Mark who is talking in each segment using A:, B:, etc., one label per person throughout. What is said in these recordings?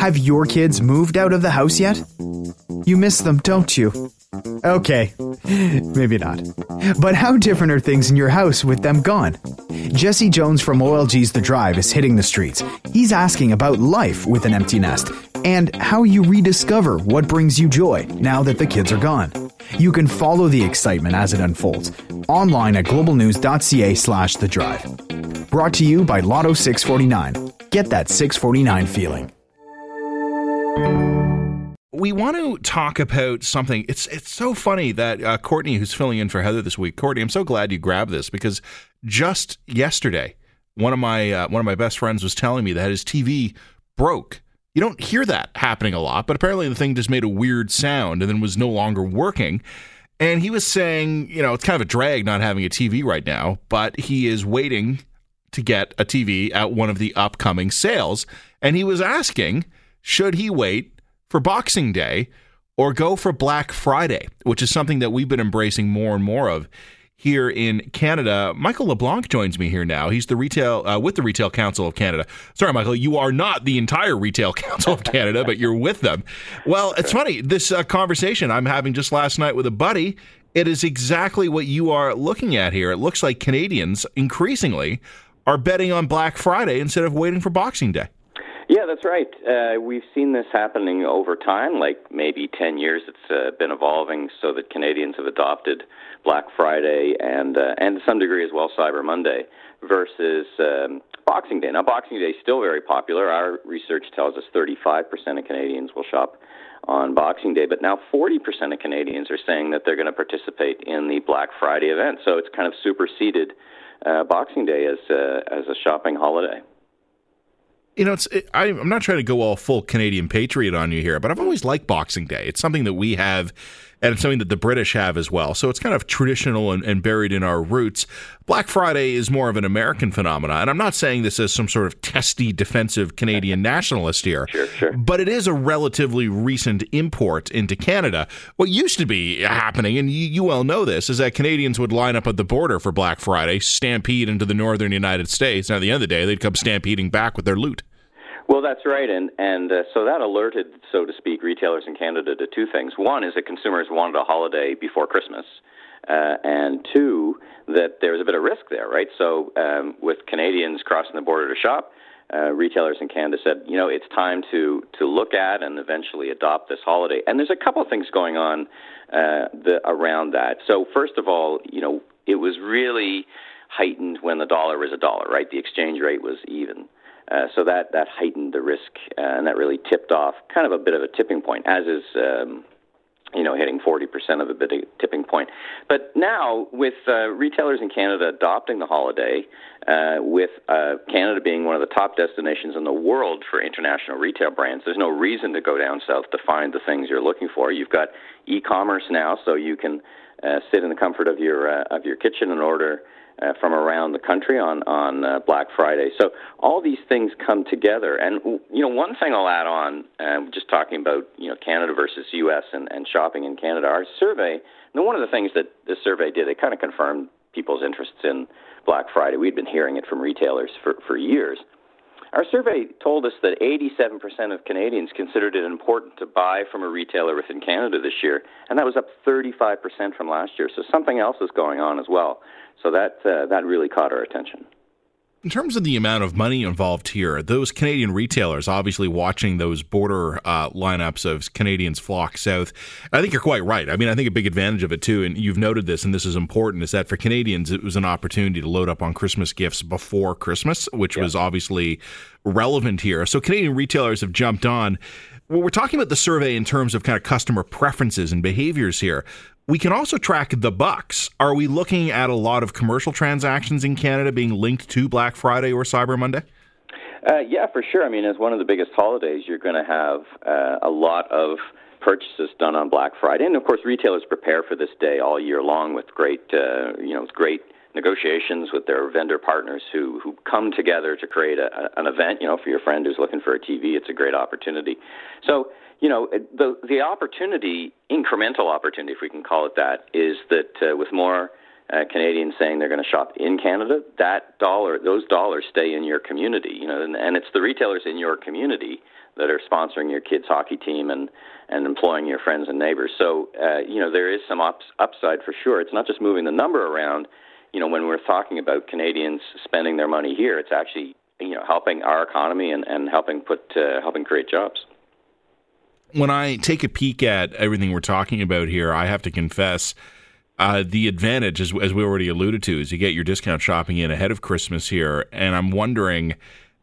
A: Have your kids moved out of the house yet? You miss them, don't you? Okay, maybe not. But how different are things in your house with them gone? Jesse Jones from OLG's The Drive is hitting the streets. He's asking about life with an empty nest and how you rediscover what brings you joy now that the kids are gone. You can follow the excitement as it unfolds online at globalnews.ca slash the drive. Brought to you by Lotto 649. Get that 649 feeling
B: we want to talk about something. It's it's so funny that uh, Courtney, who's filling in for Heather this week, Courtney, I'm so glad you grabbed this because just yesterday, one of my uh, one of my best friends was telling me that his TV broke. You don't hear that happening a lot, but apparently the thing just made a weird sound and then was no longer working. And he was saying, you know, it's kind of a drag not having a TV right now, but he is waiting to get a TV at one of the upcoming sales. And he was asking, should he wait for Boxing Day or go for Black Friday, which is something that we've been embracing more and more of here in Canada. Michael LeBlanc joins me here now. He's the retail uh, with the Retail Council of Canada. Sorry, Michael, you are not the entire Retail Council of Canada, but you're with them. Well, it's funny this uh, conversation I'm having just last night with a buddy. It is exactly what you are looking at here. It looks like Canadians increasingly are betting on Black Friday instead of waiting for Boxing Day.
C: Yeah, that's right. Uh, we've seen this happening over time, like maybe 10 years it's uh, been evolving so that Canadians have adopted Black Friday and, uh, and to some degree as well Cyber Monday versus um, Boxing Day. Now, Boxing Day is still very popular. Our research tells us 35% of Canadians will shop on Boxing Day, but now 40% of Canadians are saying that they're going to participate in the Black Friday event. So it's kind of superseded uh, Boxing Day as, uh, as a shopping holiday
B: you know, it's it, I, I'm not trying to go all full Canadian patriot on you here, but I've always liked Boxing Day. It's something that we have, and it's something that the British have as well. So it's kind of traditional and, and buried in our roots. Black Friday is more of an American phenomenon, and I'm not saying this as some sort of testy defensive Canadian nationalist here,
C: sure, sure.
B: but it is a relatively recent import into Canada. What used to be happening, and you, you well know this, is that Canadians would line up at the border for Black Friday, stampede into the northern United States, and at the end of the day, they'd come stampeding back with their loot.
C: Well, that's right, and and uh, so that alerted, so to speak, retailers in Canada to two things. One is that consumers wanted a holiday before Christmas, uh, and two that there was a bit of risk there, right? So um, with Canadians crossing the border to shop, uh, retailers in Canada said, you know, it's time to to look at and eventually adopt this holiday. And there's a couple of things going on uh, the, around that. So first of all, you know, it was really heightened when the dollar was a dollar, right? The exchange rate was even. Uh, so that that heightened the risk, uh, and that really tipped off kind of a bit of a tipping point, as is um, you know hitting 40% of a bit of tipping point. But now with uh, retailers in Canada adopting the holiday, uh, with uh, Canada being one of the top destinations in the world for international retail brands, there's no reason to go down south to find the things you're looking for. You've got e-commerce now, so you can uh, sit in the comfort of your uh, of your kitchen and order uh, from around the country on on uh, Black Friday. So all these things come together, and you know one thing I'll add on, uh, just talking about you know Canada versus U.S. and, and shopping in Canada. Our survey, and one of the things that this survey did, it kind of confirmed people's interests in Black Friday. We'd been hearing it from retailers for for years. Our survey told us that 87% of Canadians considered it important to buy from a retailer within Canada this year, and that was up 35% from last year. So something else is going on as well. So that uh, that really caught our attention.
B: In terms of the amount of money involved here, those Canadian retailers obviously watching those border uh, lineups of Canadians flock south. I think you're quite right. I mean, I think a big advantage of it too, and you've noted this, and this is important, is that for Canadians, it was an opportunity to load up on Christmas gifts before Christmas, which was obviously relevant here. So Canadian retailers have jumped on. Well, we're talking about the survey in terms of kind of customer preferences and behaviors here we can also track the bucks. Are we looking at a lot of commercial transactions in Canada being linked to Black Friday or Cyber Monday?
C: Uh, yeah, for sure. I mean, as one of the biggest holidays, you're going to have uh, a lot of purchases done on Black Friday, and of course, retailers prepare for this day all year long with great, uh, you know, great negotiations with their vendor partners who who come together to create a, an event. You know, for your friend who's looking for a TV, it's a great opportunity. So you know, the the opportunity, incremental opportunity, if we can call it that, is that uh, with more uh, Canadians saying they're going to shop in Canada, that dollar, those dollars stay in your community. You know, and, and it's the retailers in your community that are sponsoring your kids' hockey team and and employing your friends and neighbors. So uh, you know there is some ups, upside for sure. It's not just moving the number around. You know when we're talking about Canadians spending their money here, it's actually you know helping our economy and, and helping put uh, helping create jobs.
B: When I take a peek at everything we're talking about here, I have to confess. Uh, the advantage, as, as we already alluded to, is you get your discount shopping in ahead of Christmas here, and I'm wondering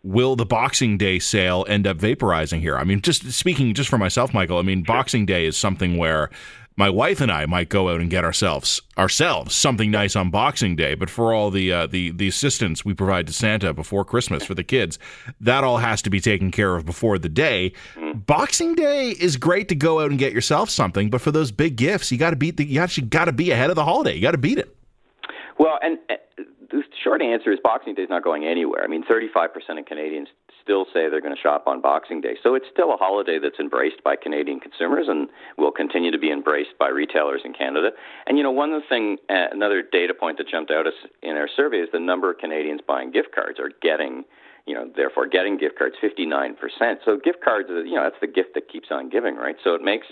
B: will the Boxing Day sale end up vaporizing here? I mean, just speaking just for myself, Michael, I mean, Boxing Day is something where my wife and I might go out and get ourselves ourselves something nice on Boxing Day, but for all the uh, the the assistance we provide to Santa before Christmas for the kids, that all has to be taken care of before the day. Boxing Day is great to go out and get yourself something, but for those big gifts, you got to beat the you actually got to be ahead of the holiday. You got to beat it.
C: Well, and uh, the short answer is Boxing Day is not going anywhere. I mean, 35% of Canadians still say they're going to shop on Boxing Day. So it's still a holiday that's embraced by Canadian consumers and will continue to be embraced by retailers in Canada. And, you know, one of the thing, uh, another data point that jumped out in our survey is the number of Canadians buying gift cards or getting, you know, therefore getting gift cards, 59%. So gift cards, you know, that's the gift that keeps on giving, right? So it makes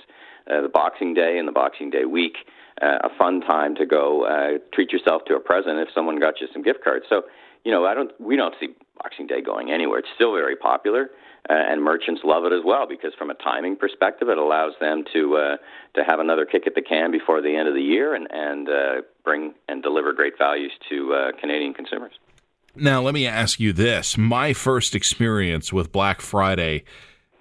C: uh, the Boxing Day and the Boxing Day week uh, a fun time to go uh, treat yourself to a present if someone got you some gift cards. So, you know, I don't, we don't see Boxing Day going anywhere. It's still very popular, uh, and merchants love it as well because from a timing perspective, it allows them to uh, to have another kick at the can before the end of the year and and uh, bring and deliver great values to uh, Canadian consumers.
B: Now, let me ask you this: my first experience with Black Friday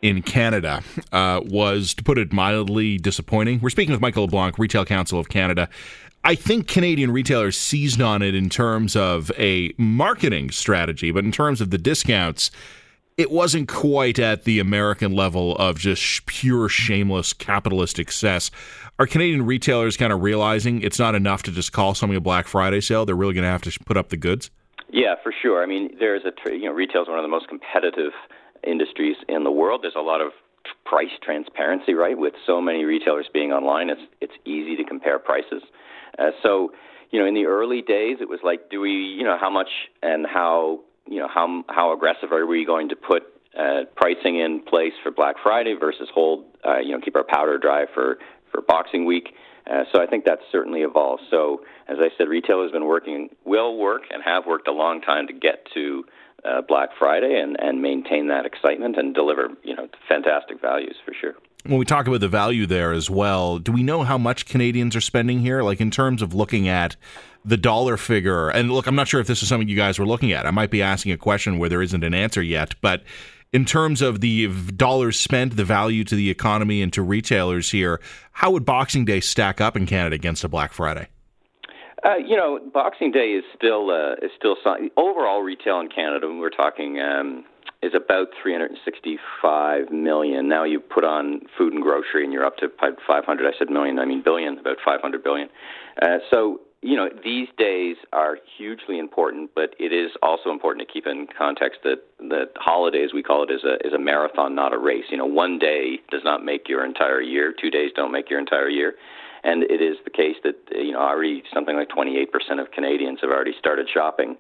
B: in Canada uh, was, to put it mildly, disappointing. We're speaking with Michael LeBlanc, Retail Council of Canada. I think Canadian retailers seized on it in terms of a marketing strategy, but in terms of the discounts, it wasn't quite at the American level of just pure shameless capitalist excess. Are Canadian retailers kind of realizing it's not enough to just call something a Black Friday sale? They're really going to have to put up the goods.
C: Yeah, for sure. I mean, there's a you know, retail is one of the most competitive industries in the world. There's a lot of price transparency, right? With so many retailers being online, it's it's easy to compare prices. Uh, so, you know, in the early days, it was like, do we, you know, how much and how, you know, how how aggressive are we going to put uh, pricing in place for Black Friday versus hold, uh, you know, keep our powder dry for for Boxing Week. Uh, so I think that's certainly evolved. So as I said, retail has been working, will work, and have worked a long time to get to uh, Black Friday and, and maintain that excitement and deliver you know fantastic values for sure.
B: When we talk about the value there as well, do we know how much Canadians are spending here? Like in terms of looking at the dollar figure, and look, I'm not sure if this is something you guys were looking at. I might be asking a question where there isn't an answer yet, but in terms of the dollars spent, the value to the economy and to retailers here, how would Boxing Day stack up in Canada against a Black Friday?
C: Uh, you know, Boxing Day is still uh, is still overall retail in Canada. We're talking um, is about 365 million. Now you put on food and grocery, and you're up to 500. I said million, I mean billion, about 500 billion. Uh, so you know, these days are hugely important, but it is also important to keep in context that that holidays we call it is a is a marathon, not a race. You know, one day does not make your entire year. Two days don't make your entire year. And it is the case that you know already something like 28% of Canadians have already started shopping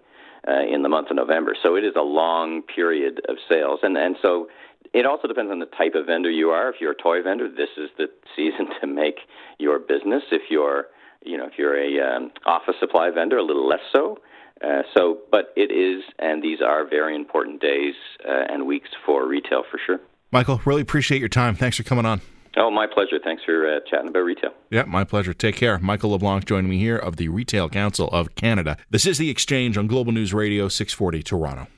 C: uh, in the month of November. So it is a long period of sales, and and so it also depends on the type of vendor you are. If you're a toy vendor, this is the season to make your business. If you're you know if you're a um, office supply vendor, a little less so. Uh, so, but it is, and these are very important days uh, and weeks for retail for sure.
B: Michael, really appreciate your time. Thanks for coming on.
C: Oh, my pleasure. Thanks for uh, chatting about retail.
B: Yeah, my pleasure. Take care. Michael LeBlanc joining me here of the Retail Council of Canada. This is The Exchange on Global News Radio 640 Toronto.